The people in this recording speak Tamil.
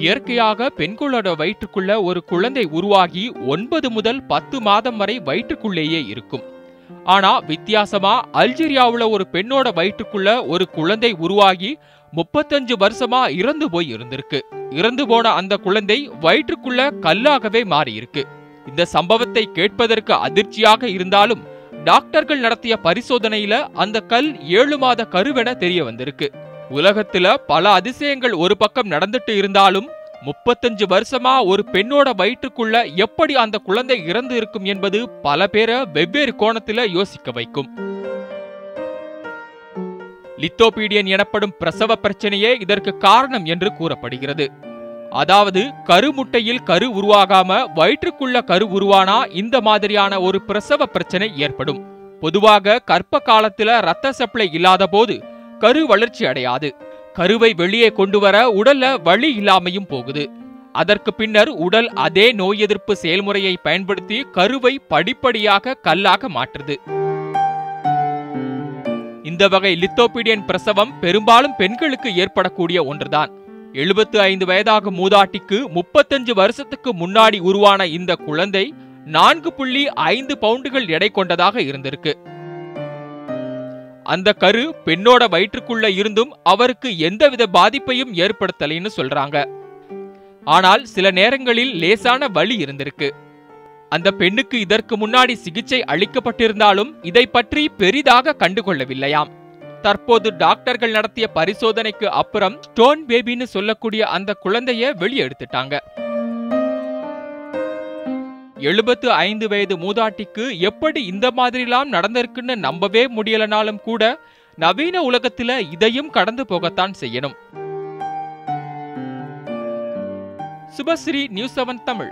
இயற்கையாக பெண்களோட வயிற்றுக்குள்ள ஒரு குழந்தை உருவாகி ஒன்பது முதல் பத்து மாதம் வரை வயிற்றுக்குள்ளேயே இருக்கும். ஆனா வித்தியாசமா அல்ஜீரியாவுல ஒரு பெண்ணோட வயிற்றுக்குள்ள ஒரு குழந்தை உருவாகி முப்பத்தஞ்சு வருஷமா இறந்து போய் இருந்திருக்கு. இறந்து போன அந்த குழந்தை வயிற்றுக்குள்ள கல்லாகவே மாறியிருக்கு. இந்த சம்பவத்தை கேட்பதற்கு அதிர்ச்சியாக இருந்தாலும் டாக்டர்கள் நடத்திய பரிசோதனையில அந்த கல் ஏழு மாத கருவென தெரிய வந்திருக்கு. உலகத்துல பல அதிசயங்கள் ஒரு பக்கம் நடந்துட்டு இருந்தாலும் முப்பத்தஞ்சு வருஷமா ஒரு பெண்ணோட வயிற்றுக்குள்ள எப்படி அந்த குழந்தை இறந்து இருக்கும் என்பது பல பேரை வெவ்வேறு கோணத்துல யோசிக்க வைக்கும். லித்தோபீடியன் எனப்படும் பிரசவ பிரச்சனையே இதற்கு காரணம் என்று கூறப்படுகிறது. அதாவது கருமுட்டையில் கரு உருவாகாம வயிற்றுக்குள்ள கரு உருவானா இந்த மாதிரியான ஒரு பிரசவ பிரச்சனை ஏற்படும். பொதுவாக கர்ப்ப காலத்துல ரத்த சப்ளை இல்லாத போது கரு வளர்ச்சி அடையாது. கருவை வெளியே கொண்டு வர உடல்ல வழி இல்லாமையும் போகுது. அதற்கு பின்னர் உடல் அதே நோய் எதிர்ப்பு செயல்முறையை பயன்படுத்தி கருவை படிப்படியாக கல்லாக மாற்றுது. இந்த வகை லித்தோபீடியன் பிரசவம் பெரும்பாலும் பெண்களுக்கு ஏற்படக்கூடிய ஒன்றுதான். எழுபத்து ஐந்து வயதாகும் மூதாட்டிக்கு முப்பத்தஞ்சு வருஷத்துக்கு முன்னாடி உருவான இந்த குழந்தை நான்கு புள்ளி ஐந்து பவுண்டுகள் எடை கொண்டதாக இருந்திருக்கு. அந்த கரு பெண்ணோட வயிற்றுக்குள்ள இருந்தும் அவருக்கு எந்தவித பாதிப்பையும் ஏற்படுத்தலைன்னு சொல்றாங்க. ஆனால் சில நேரங்களில் லேசான வலி இருந்திருக்கு. அந்த பெண்ணுக்கு இதற்கு முன்னாடி சிகிச்சை அளிக்கப்பட்டிருந்தாலும் இதை பற்றி பெரிதாக கண்டுகொள்ளவில்லையாம். தற்போது டாக்டர்கள் நடத்திய பரிசோதனைக்கு அப்புறம் ஸ்டோன் பேபின்னு சொல்லக்கூடிய அந்த குழந்தைய வெளியெடுத்துட்டாங்க எழுபத்து ஐந்து வயது மூதாட்டிக்கு எப்படி இந்த மாதிரிலாம் நடந்திருக்குன்னு நம்பவே முடியலனாலும் கூட நவீன உலகத்துல இதையும் கடந்து போகத்தான் செய்யணும். Subhashree news seven Tamil.